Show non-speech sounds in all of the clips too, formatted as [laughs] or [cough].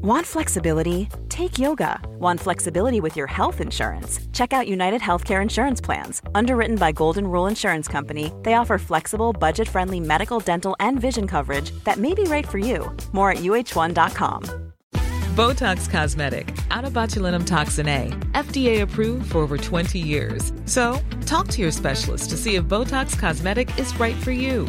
Want flexibility? Take yoga. Want flexibility with your health insurance? Check out United Healthcare Insurance Plans. Underwritten by Golden Rule Insurance Company, they offer flexible, budget friendly medical, dental, and vision coverage that may be right for you. More at uhone.com. Botox Cosmetic, onabotulinumtoxinA, FDA approved for over 20 years. So, talk to your specialist to see if Botox Cosmetic is right for you.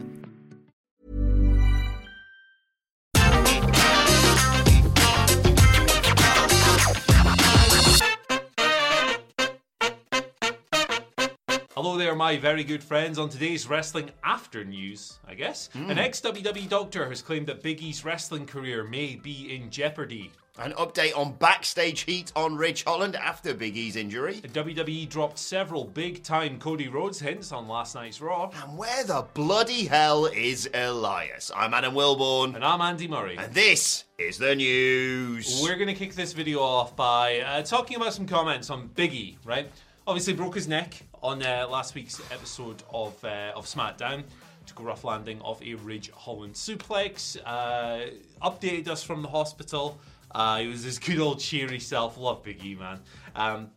Hello are my very good friends. On today's Wrestling After News, I guess, an ex WWE doctor has claimed that Big E's wrestling career may be in jeopardy. An update on backstage heat on Ridge Holland after Big E's injury. WWE dropped several big time Cody Rhodes hints on last night's Raw. And where the bloody hell is Elias? I'm Adam Wilborn. And I'm Andy Murray. And this is the news. We're going to kick this video off by uh, talking about some comments on Biggie, right? Obviously, broke his neck on uh, last week's episode of uh, of SmackDown. Took a rough landing off a Ridge Holland suplex. Uh, updated us from the hospital. Uh, he was his good old cheery self. Love Big E, man. Um,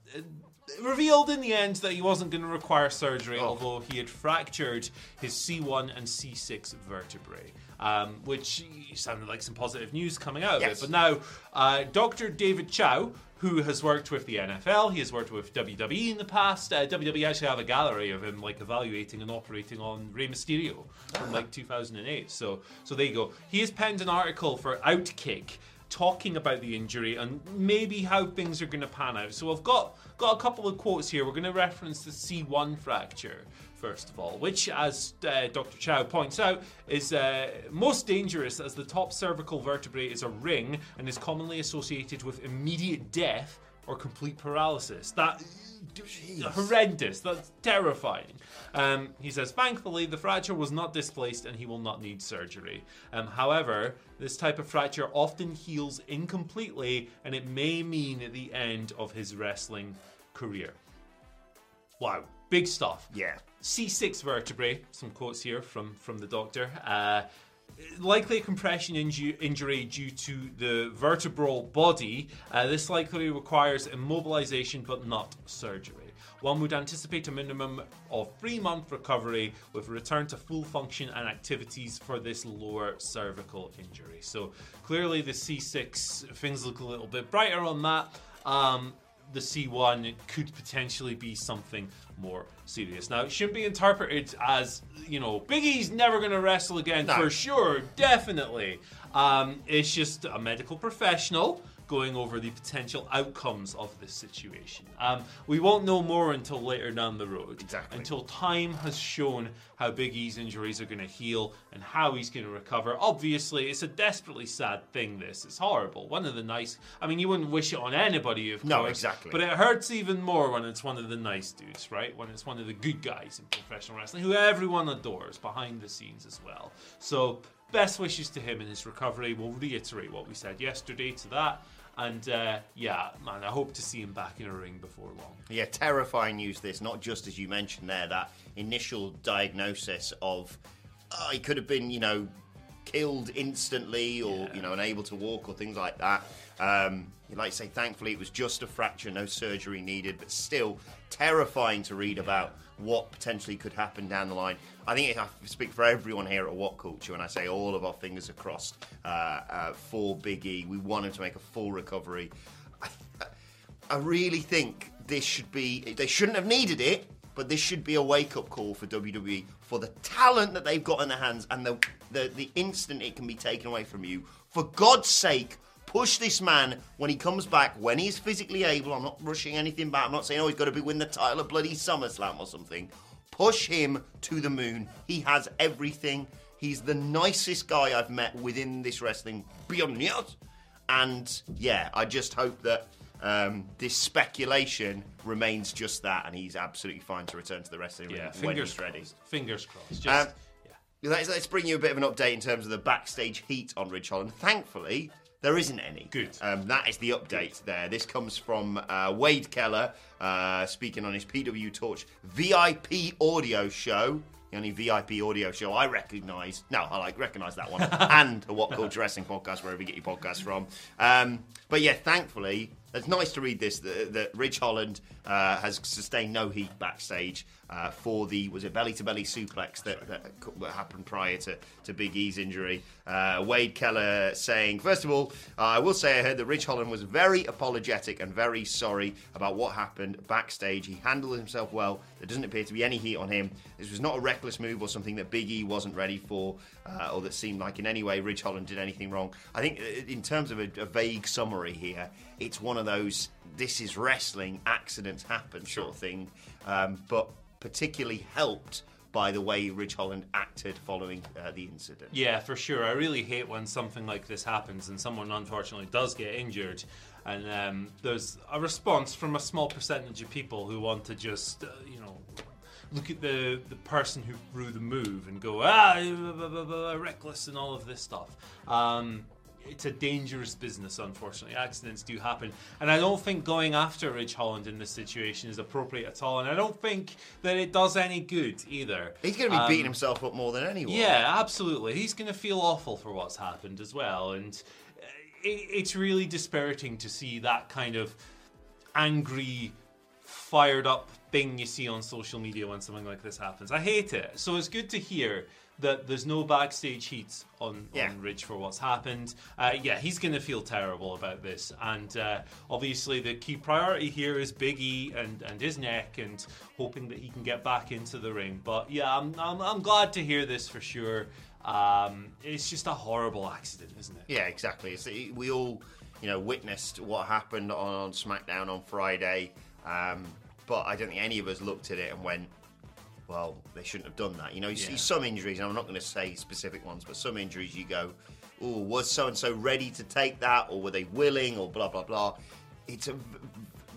revealed in the end that he wasn't going to require surgery, although he had fractured his C1 and C6 vertebrae. Um, which sounded like some positive news coming out of Yes. it. But now, uh, Dr. David Chao, who has worked with the NFL, he has worked with WWE in the past. Uh, WWE actually have a gallery of him like evaluating and operating on Rey Mysterio from like 2008. So, so there you go. He has penned an article for Outkick talking about the injury and maybe how things are going to pan out. So I've got got a couple of quotes here. We're going to reference the C1 fracture first of all, which, as uh, Dr. Chao points out, is uh, most dangerous as the top cervical vertebrae is a ring and is commonly associated with immediate death or complete paralysis. That horrendous. That's terrifying. Um, he says, thankfully, the fracture was not displaced and he will not need surgery. Um, however, this type of fracture often heals incompletely and it may mean the end of his wrestling career. Wow, big stuff. Yeah. C6 vertebrae, some quotes here from, from the doctor. Uh, likely a compression inju- injury due to the vertebral body. Uh, this likely requires immobilization but not surgery. One would anticipate a minimum of three month recovery with a return to full function and activities for this lower cervical injury. So clearly, the C6 things look a little bit brighter on that. Um, the C1 could potentially be something more serious. Now, it shouldn't be interpreted as, you know, Big E's never going to wrestle again No. for sure, definitely. Um, it's just a medical professional going over the potential outcomes of this situation. Um, we won't know more until later down the road. Exactly. Until time has shown how Big E's injuries are going to heal and how he's going to recover. Obviously, it's a desperately sad thing, this. It's horrible. One of the nice... I mean, you wouldn't wish it on anybody, of No, course. exactly. But it hurts even more when it's one of the nice dudes, right? When it's one of the good guys in professional wrestling, who everyone adores behind the scenes as well. So, best wishes to him in his recovery. We'll reiterate what we said yesterday to that. And uh, yeah, man, I hope to see him back in a ring before long. Yeah, terrifying news this, not just as you mentioned there, that initial diagnosis of oh, he could have been, you know, killed instantly or, you know, unable to walk or things like that. Um, you like to say, thankfully, it was just a fracture, no surgery needed, but still terrifying to read about what potentially could happen down the line. I think I speak for everyone here at What Culture when I say all of our fingers are crossed uh, uh, for Big E. We want him to make a full recovery. I, I really think this should be. They shouldn't have needed it, but this should be a wake up call for WWE for the talent that they've got in their hands and the, the, the instant it can be taken away from you. For God's sake, push this man when he comes back, when he's physically able. I'm not rushing anything back. I'm not saying, oh, he's got to be win the title of bloody SummerSlam or something. Push him to the moon. He has everything. He's the nicest guy I've met within this wrestling beyond years. And yeah, I just hope that um, this speculation remains just that, and he's absolutely fine to return to the wrestling Yeah, ring when fingers he's ready. Fingers crossed. Just, Um, yeah. let's, let's bring you a bit of an update in terms of the backstage heat on Ridge Holland. Thankfully, there isn't any. Good. Um, that is the update there. This comes from uh, Wade Keller uh, speaking on his PW Torch VIP audio show. The only VIP audio show I recognise. No, I like recognise that one. [laughs] and the What Culture Wrestling podcast, wherever you get your podcast from. Um, but yeah, thankfully, it's nice to read this that, that Ridge Holland uh, has sustained no heat backstage uh, for the was it belly to belly suplex that, that, happened prior to, to Big E's injury. Uh, Wade Keller saying, first of all, I will say I heard that Ridge Holland was very apologetic and very sorry about what happened backstage. He handled himself well. There doesn't appear to be any heat on him. This was not a reckless move or something that Big E wasn't ready for, uh, or that seemed like in any way Ridge Holland did anything wrong. I think uh, in terms of a, a vague summary here, it's one of those this is wrestling, accidents happen sort of thing, um, but particularly helped by the way Ridge Holland acted following uh, the incident. Yeah, for sure. I really hate when something like this happens and someone unfortunately does get injured, and um, there's a response from a small percentage of people who want to just, uh, you know, look at the the person who threw the move and go ah blah, blah, blah, reckless and all of this stuff. Um, it's a dangerous business, unfortunately. Accidents do happen. And I don't think going after Ridge Holland in this situation is appropriate at all. And I don't think that it does any good either. He's going to be Um, beating himself up more than anyone. yeah, absolutely. He's going to feel awful for what's happened as well, and uh, it, it's really dispiriting to see that kind of angry, fired up thing you see on social media when something like this happens. I hate it. So it's good to hear that there's no backstage heat on, Yeah. on Ridge for what's happened. Uh, yeah, he's going to feel terrible about this, and uh, obviously the key priority here is Big E and, and his neck, and hoping that he can get back into the ring. But yeah, I'm, I'm, I'm glad to hear this for sure. Um, it's just a horrible accident, isn't it? Yeah, exactly. It's, we all, you know, witnessed what happened on, on SmackDown on Friday, um, but I don't think any of us looked at it and went, "Well, they shouldn't have done that." You know, you see some injuries, and I'm not going to say specific ones, but some injuries you go, "Oh, was so and so ready to take that, or were they willing, or blah blah blah." It's a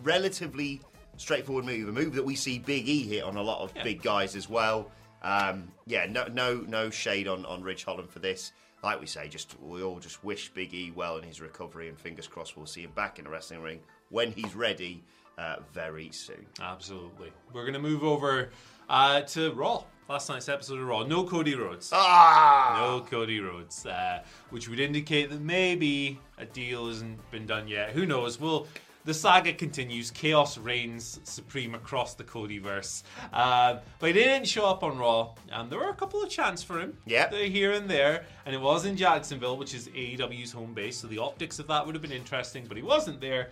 relatively straightforward move, a move that we see Big E hit on a lot of Yeah. big guys as well. Um, yeah, no, no, no shade on on Ridge Holland for this. Like we say, just we all just wish Big E well in his recovery, and fingers crossed we'll see him back in a wrestling ring when he's ready uh, very soon. Absolutely. We're going to move over uh, to Raw. Last night's episode of Raw. No Cody Rhodes. Ah, No Cody Rhodes, uh, which would indicate that maybe a deal hasn't been done yet. Who knows? Well, the saga continues. Chaos reigns supreme across the Codyverse. Um, but he didn't show up on Raw. Um, there were a couple of chants for him. Yep. Here and there. And it was in Jacksonville, which is AEW's home base. So the optics of that would have been interesting, but he wasn't there.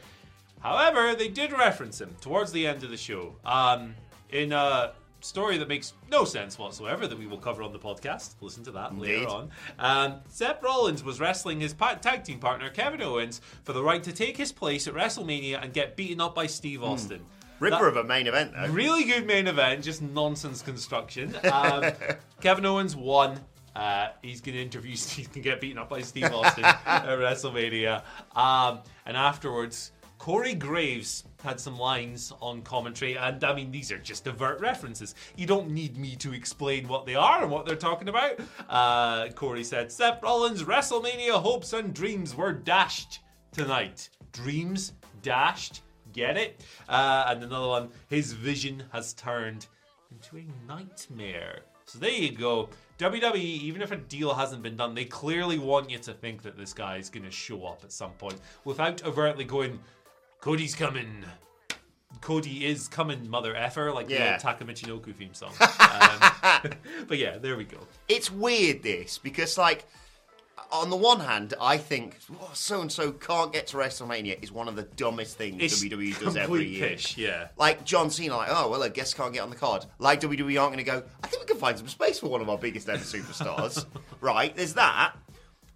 However, they did reference him towards the end of the show. Um, in a story that makes no sense whatsoever that we will cover on the podcast. Listen to that Indeed. later on. Um, Seth Rollins was wrestling his tag team partner Kevin Owens for the right to take his place at WrestleMania and get beaten up by Steve Austin. ripper That- of a main event though. Really good main event, just nonsense construction. Um, [laughs] Kevin Owens won. Uh, he's going to interview [laughs] Steve, can get beaten up by Steve Austin [laughs] at WrestleMania. Um, and afterwards, Corey Graves had some lines on commentary, and I mean, these are just overt references. You don't need me to explain what they are and what they're talking about. Uh, Corey said, Seth Rollins' WrestleMania hopes and dreams were dashed tonight. Dreams dashed. Get it? Uh, and another one, his vision has turned into a nightmare. So there you go. WWE, even if a deal hasn't been done, they clearly want you to think that this guy is going to show up at some point without overtly going, Cody's coming. Cody is coming, mother effer, like Yeah. the old Taka Michinoku theme song. [laughs] Um, [laughs] but yeah, there we go. it's weird this because like on the one hand i think so and so can't get to wrestlemania is one of the dumbest things It's wwe does every year pish, yeah. like john cena like oh well i guess can't get on the card like wwe aren't going to go i think we can find some space for one of our biggest ever superstars [laughs] right there's that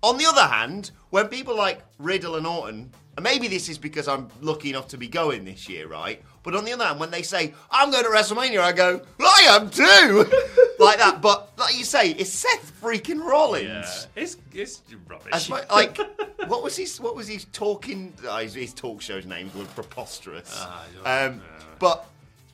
on the other hand when people like riddle and orton and maybe this is because i'm lucky enough to be going this year right but on the other hand when they say i'm going to wrestlemania i go i am too [laughs] like that but like you say it's seth freaking rollins Yeah, it's, it's rubbish. mu- like, [laughs] what was his? What was he talking? Uh, his, his talk show's names were preposterous. Ah, um, but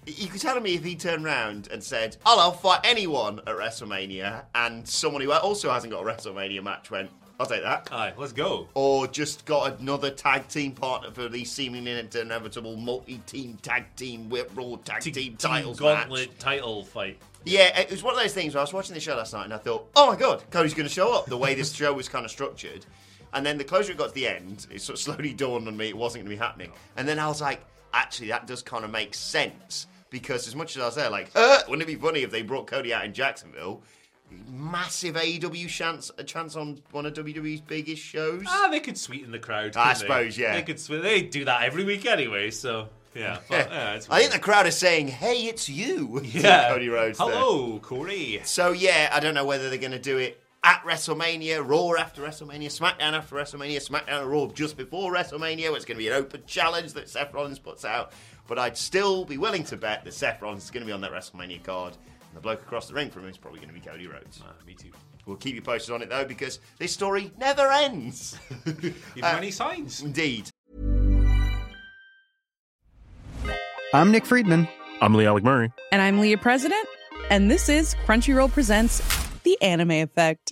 You could tell me if he turned around and said, "I'll, I'll fight anyone at WrestleMania," and someone who also hasn't got a WrestleMania match went, "I'll take that." Aye, let's go. or just got another tag team partner for the seemingly inevitable multi-team tag team whip raw tag team, titles gauntlet match. title fight. Yeah, it was one of those things where I was watching the show last night and I thought, oh my god, Cody's going to show up. The way this [laughs] show was kind of structured, and then the closer it got to the end, it sort of [laughs] slowly dawned on me it wasn't going to be happening. And then I was like, actually, that does kind of make sense because as much as I was there, like, uh, wouldn't it be funny if they brought Cody out in Jacksonville? Massive AEW chance, a chance on one of WWE's biggest shows. Ah, they could sweeten the crowd. I couldn't they? suppose, yeah. They could. They do that every week anyway. So yeah, [laughs] but, yeah, I think the crowd is saying, "Hey, it's you, [laughs] yeah. Cody Rhodes." there. Hello, Corey. So yeah, I don't know whether they're going to do it at WrestleMania, Raw after WrestleMania, SmackDown after WrestleMania, SmackDown Raw just before WrestleMania. Where it's going to be an open challenge that Seth Rollins puts out. But I'd still be willing to bet that Seth Rollins is going to be on that WrestleMania card. And the bloke across the ring from him is probably going to be Cody Rhodes. Ah, me too. We'll keep you posted on it though, because this story never ends. [laughs] Even Uh, when he signs. Indeed. I'm Nick Friedman. I'm Lee Alec Murray. And I'm Leah President, and this is Crunchyroll Presents The Anime Effect.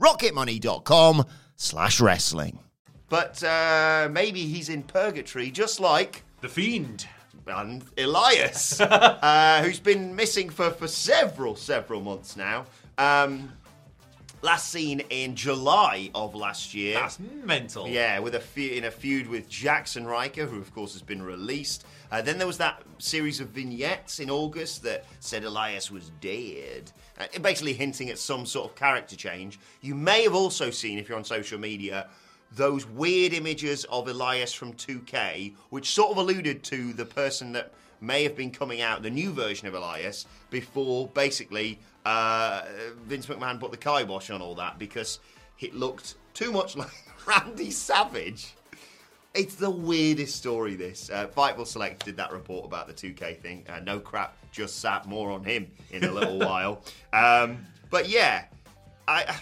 rocketmoney.com slash wrestling. But uh, maybe he's in purgatory just like The Fiend. and Elias, [laughs] uh, who's been missing for, for several, several months now. Um, last seen in July of last year. That's mental. Yeah, with a fe- in a feud with Jaxson Ryker, who of course has been released. Uh, then there was that series of vignettes in August that said Elias was dead, uh, basically hinting at some sort of character change. You may have also seen, if you're on social media, those weird images of Elias from 2K, which sort of alluded to the person that may have been coming out, the new version of Elias, before basically uh, Vince McMahon put the kibosh on all that because it looked too much [laughs] like Randy Savage. It's the weirdest story, this. Uh, Fightful Select did that report about the 2K thing. Uh, no crap, just Sapp more on him in a little [laughs] while. Um, but yeah, I,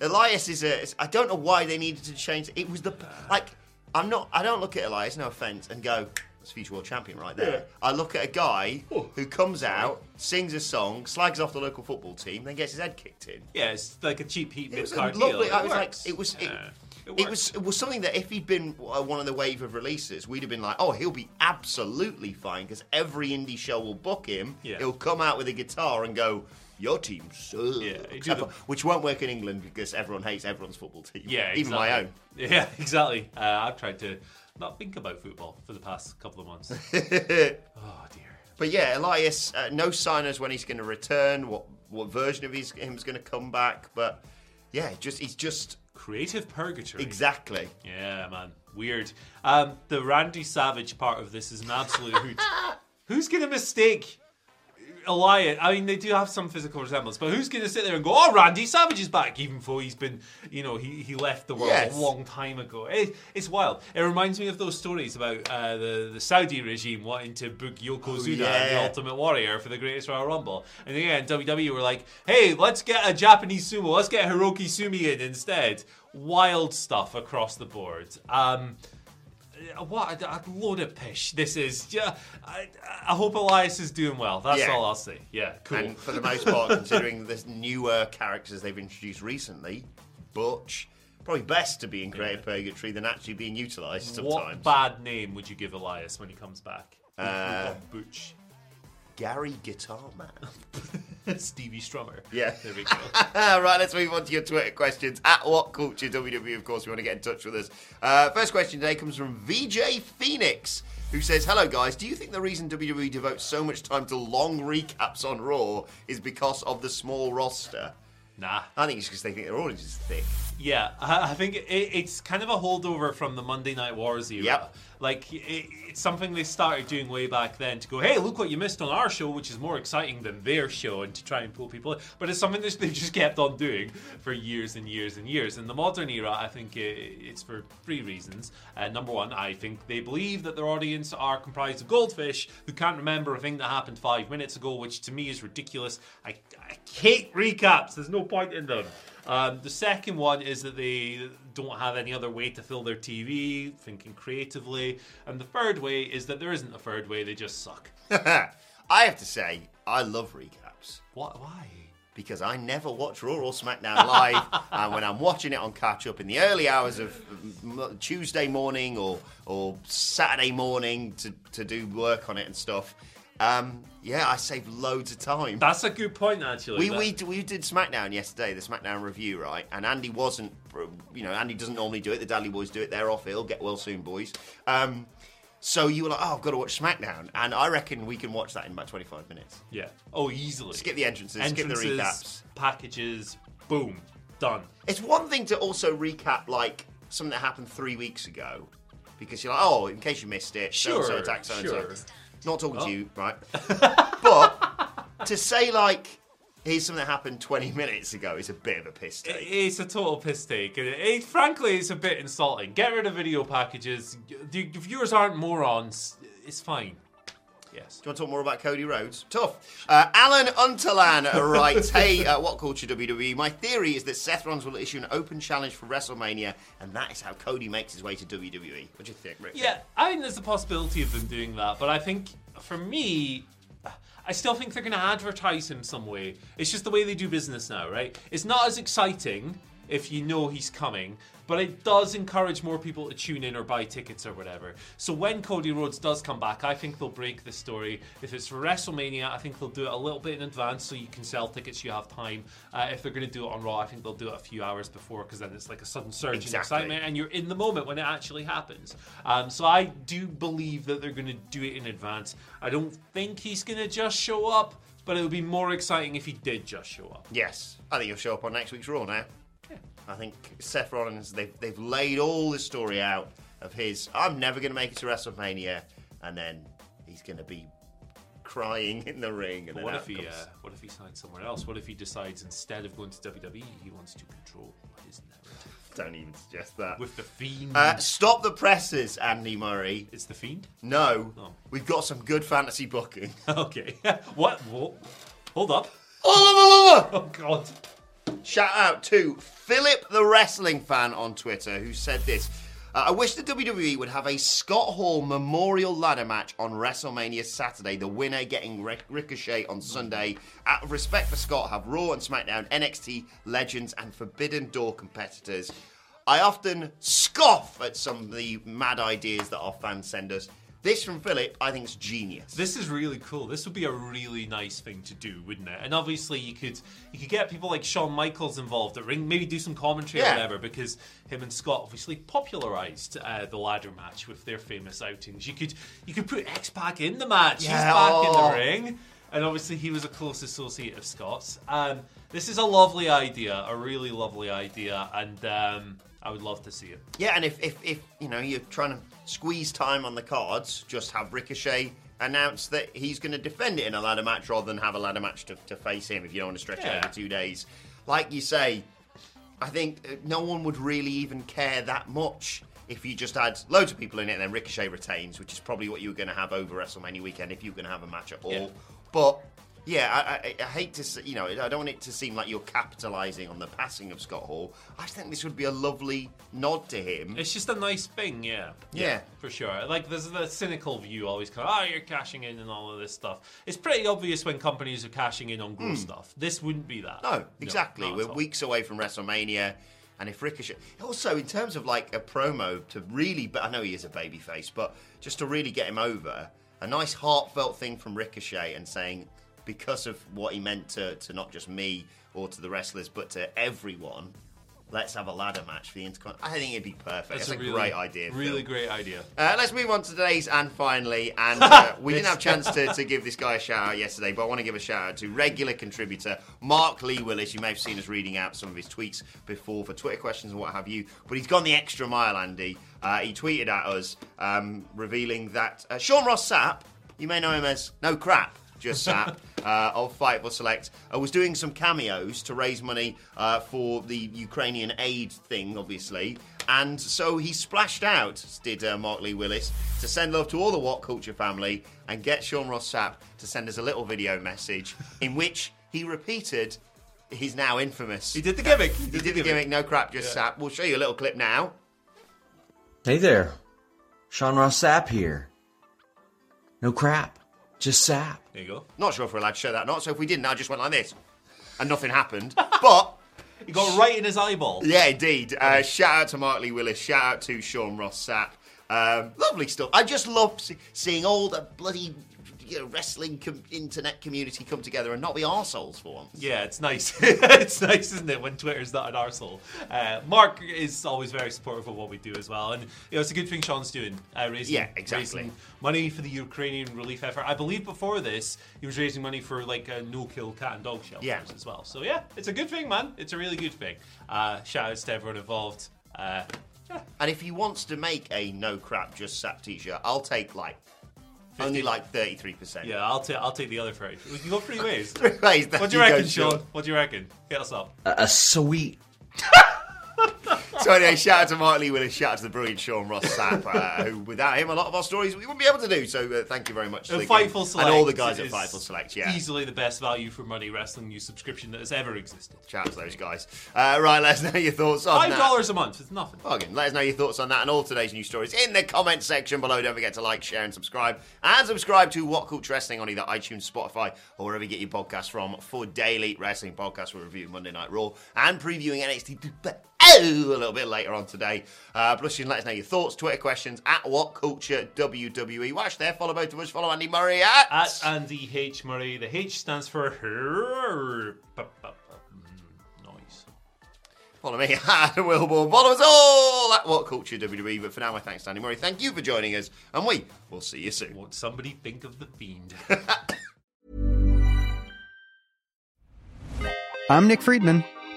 Elias is a. I don't know why they needed to change. It was the like. I'm not. I don't look at Elias. No offense, and go. That's future world champion right there. I look at a guy who comes out, sings a song, slags off the local football team, then gets his head kicked in. Yeah, it's like a cheap heat It mid was a card lovely. deal. I It was like, it was. It, Yeah. It was it was something that if he'd been uh, one of the wave of releases, we'd have been like, oh, he'll be absolutely fine because every indie show will book him. Yeah. He'll come out with a guitar and go, your team sucks. Yeah, he the- which won't work in England because everyone hates everyone's football team. Yeah, even my own. [laughs] Yeah, exactly. Uh, I've tried to not think about football for the past couple of months. [laughs] oh dear. But yeah, Elias, uh, no signers when he's going to return. What what version of his, him's going to come back? But yeah, just he's just Creative purgatory. exactly. Yeah, man. Weird. Um, the Randy Savage part of this is an absolute hoot. [laughs] Who's going to mistake Elias? I mean, they do have some physical resemblance, but who's going to sit there and go, "Oh, Randy Savage is back," even though he's been, you know, he, he left the world Yes. a long time ago. It, it's wild. It reminds me of those stories about uh, the the Saudi regime wanting to book Yokozuna, the yeah. Ultimate Warrior, for the Greatest Royal Rumble, and again, WWE were like, "Hey, let's get a Japanese sumo. Let's get Hiroki Sumi in instead." Wild stuff across the board. Um, what a, a load of pish this is. Yeah, I, I hope Elias is doing well. That's Yeah. all I'll say. Yeah, cool. And for the most part, considering the newer characters they've introduced recently, Butch, probably best to be in Creative Purgatory than actually being utilised sometimes. what bad name would you give Elias when he comes back? Uh, Butch. Gary Guitar Man. [laughs] Stevie Strummer. Yeah. [laughs] There we go. [laughs] right, let's move on to your Twitter questions. At What Culture WWE, of course, if you want to get in touch with us. Uh, first question today comes from VJ Phoenix, who says, Hello, guys. Do you think the reason WWE devotes so much time to long recaps on Raw is because of the small roster? Nah. I think it's because they think their audience is thick. Yeah, I I think it, it's kind of a holdover from the Monday Night Wars era. Yep. Like, it, it's something they started doing way back then to go, hey, look what you missed on our show, which is more exciting than their show, and to try and pull people in. But it's something that they've just kept on doing for years and years and years. In the modern era, I think i it's for three reasons. Uh, number one, I think they believe that their audience are comprised of goldfish who can't remember a thing that happened five minutes ago, which to me is ridiculous. I, I hate recaps, there's no point in them. Um, the second one is that they don't have any other way to fill their TV, thinking creatively. And the third way is that there isn't a third way, they just suck. [laughs] I have to say, I love recaps. What? Why? Because I never watch Raw or SmackDown live, [laughs] and when I'm watching it on catch up in the early hours of mm, Tuesday morning or or Saturday morning to, to do work on it and stuff, um, yeah, I saved loads of time. That's a good point, actually. We, we, we did SmackDown yesterday, the SmackDown review, right? And Andy wasn't, you know, Andy doesn't normally do it. The Dudley Boyz do it. They're off ill. Get well soon, boys. Um, so you were like, oh, I've got to watch SmackDown. And I reckon we can watch that in about 25 minutes. Yeah. Oh, easily. Skip the entrances, Entrances, skip the recaps. packages, boom, done. It's one thing to also recap, like, something that happened three weeks ago. Because you're like, oh, in case you missed it, so Sure, so so. sure. Not talking Oh. to you, right? [laughs] but to say, like, here's something that happened 20 [laughs] minutes ago is a bit of a piss take. It's a total piss take. It, it- frankly, it's a bit insulting. Get rid of video packages. The viewers aren't morons. It's fine. Yes. Do you want to talk more about Cody Rhodes? Tough. Uh, Alan Unterlan writes, [laughs] Hey, uh, what culture WWE? My theory is that Seth Rollins will issue an open challenge for WrestleMania, and that is how Cody makes his way to WWE. What do you think, Rick? Yeah, I think there's a possibility of them doing that, but I think for me, I still think they're going to advertise him some way. It's just the way they do business now, right? It's not as exciting if you know he's coming, but it does encourage more people to tune in or buy tickets or whatever. So when Cody Rhodes does come back, I think they'll break the story. If it's for WrestleMania, I think they'll do it a little bit in advance so you can sell tickets, you have time. Uh, if they're going to do it on Raw, I think they'll do it a few hours before because then it's like a sudden surge in excitement and you're in the moment when it actually happens. Um, so I do believe that they're going to do it in advance. I don't think he's going to just show up, but it would be more exciting if he did just show up. Yes. I think he'll show up on next week's Raw now. I think Seth Rollins, they've, they've laid all the story out of his, I'm never going to make it to WrestleMania, and then he's going to be crying in the ring. And then what if he, comes- uh, what if he signs somewhere else? What if he decides instead of going to WWE, he wants to control his narrative Don't even suggest that. with the Fiend? Uh, stop the presses, Andy Murray. it's the Fiend. No, Oh. we've got some good fantasy booking. [laughs] okay. [laughs] what? Whoa. Hold up. Oh, Oh God. Shout out to Philip the Wrestling Fan on Twitter who said this. Uh, I wish the WWE would have a Scott Hall Memorial Ladder match on WrestleMania Saturday, the winner getting Ric- Ricochet on Sunday. Out of respect for Scott, have Raw and SmackDown, NXT, Legends, and Forbidden Door competitors. I often scoff at some of the mad ideas that our fans send us. This from Philip, I think is genius. This is really cool. This would be a really nice thing to do, wouldn't it? And obviously, you could you could get people like Shawn Michaels involved at ring, maybe do some commentary Yeah. or whatever, because him and Scott obviously popularized uh, the ladder match with their famous outings. You could you could put X Pac in the match. He's Yeah, back in oh. the ring, and obviously he was a close associate of Scott's. Um, this is a lovely idea, a really lovely idea, and um, I would love to see it. Yeah, and if, if, if you know you're trying to squeeze time on the cards, just have Ricochet announce that he's going to defend it in a ladder match rather than have a ladder match to, to face him if you don't want to stretch it Yeah. over two days. Like you say, I think uh, no one would really even care that much if you just had loads of people in it and then Ricochet retains, which is probably what you were going to have over WrestleMania weekend if you were going to have a match at all. Yeah. But yeah, I, I, I hate to, s- you know, I don't want it to seem like you're capitalising on the passing of Scott Hall. I just think this would be a lovely nod to him. It's just a nice thing, yeah. Yeah. For sure. Like, there's the cynical view always kind of, oh, you're cashing in and all of this stuff. It's pretty obvious when companies are cashing in on growth stuff. This wouldn't be that. Hmm. No, exactly. not We're all. weeks away from WrestleMania, and if Ricochet, also in terms of like a promo to really, but I know he is a babyface, but just to really get him over, a nice heartfelt thing from Ricochet and saying because of what he meant to to not just me or to the wrestlers, but to everyone. Let's have a ladder match for the Intercontinental. I think it'd be perfect. That's, a, really, great idea. Really Phil. great idea. Uh, let's move on to today's and finally. And [laughs] uh, we didn't have a chance to, to give this guy a shout out yesterday, but I want to give a shout out to regular contributor Mark Lee Willis. You may have seen us reading out some of his tweets before for Twitter questions and what have you, but he's gone the extra mile, Andy. Uh, he tweeted at us um, revealing that uh, Sean Ross Sapp, you may know him as No Crap, just Sapp. [laughs] Uh, of Fightful Select uh, was doing some cameos to raise money uh, for the Ukrainian aid thing, obviously, and so he splashed out, did uh, Mark Lee Willis, to send love to all the What Culture family and get Sean Ross Sapp to send us a little video message [laughs] in which he repeated his now infamous. He did the gimmick. He did the gimmick. No crap, just Sapp. We'll show you a little clip now. Hey there, Sean Ross Sapp here. No crap, just Sapp. There you go. Not sure if we're allowed to show that or not. So if we didn't, I just went like this, and nothing happened. [laughs] But He got right in his eyeball. Yeah, indeed. Uh, shout out to Mark Lee Willis. Shout out to Sean Ross Sapp. Um, lovely stuff. I just love see- seeing all the bloody you know, wrestling com- internet community come together and not be arseholes for once. Yeah, it's nice. [laughs] it's nice, isn't it, when Twitter's not an arsehole. Uh, Mark is always very supportive of what we do as well. And, you know, it's a good thing Sean's doing. Uh, raising, Yeah, exactly. raising money for the Ukrainian relief effort. I believe before this, he was raising money for, like, a no-kill cat and dog shelters Yeah. as well. So, yeah, it's a good thing, man. It's a really good thing. Uh, shout outs to everyone involved. Uh, And if he wants to make a no crap just sap t-shirt, I'll take like only like thirty three percent. yeah, I'll, ta- I'll take the other three. We can go three ways. [laughs] Three ways What do you you reckon, Sean? short. What do you reckon? Hit us up. A, a sweet. [laughs] So anyway, shout out to Mark Lee Willis, shout out to the brilliant Sean Ross Sapp, uh, [laughs] who without him a lot of our stories we wouldn't be able to do. So uh, thank you very much to And Fightful Select. and all the guys at Fightful Select. Yeah, Easily the best value for money wrestling news subscription that has ever existed. shout out to those guys. Uh, right, let us know your thoughts on Five that. dollars a month. It's nothing. Bargain. Let us know your thoughts on that and all today's news stories in the comment section below. Don't forget to like, share, and subscribe. And subscribe to What Culture Wrestling on either iTunes, Spotify, or wherever you get your podcasts from for daily wrestling podcasts. We're reviewing Monday Night Raw and previewing NXT. [laughs] A little bit later on today. Uh, plus, you can let us know your thoughts, Twitter questions at What Culture WWE. Watch there. Follow both of us. Follow Andy Murray at. At Andy H. Murray, the H stands for noise. Follow me [laughs] at Wilborn. Follow us all at What Culture WWE. But for now, my thanks to Andy Murray. Thank you for joining us, and we will see you soon. Won't somebody think of the fiend? [laughs] I'm Nick Friedman.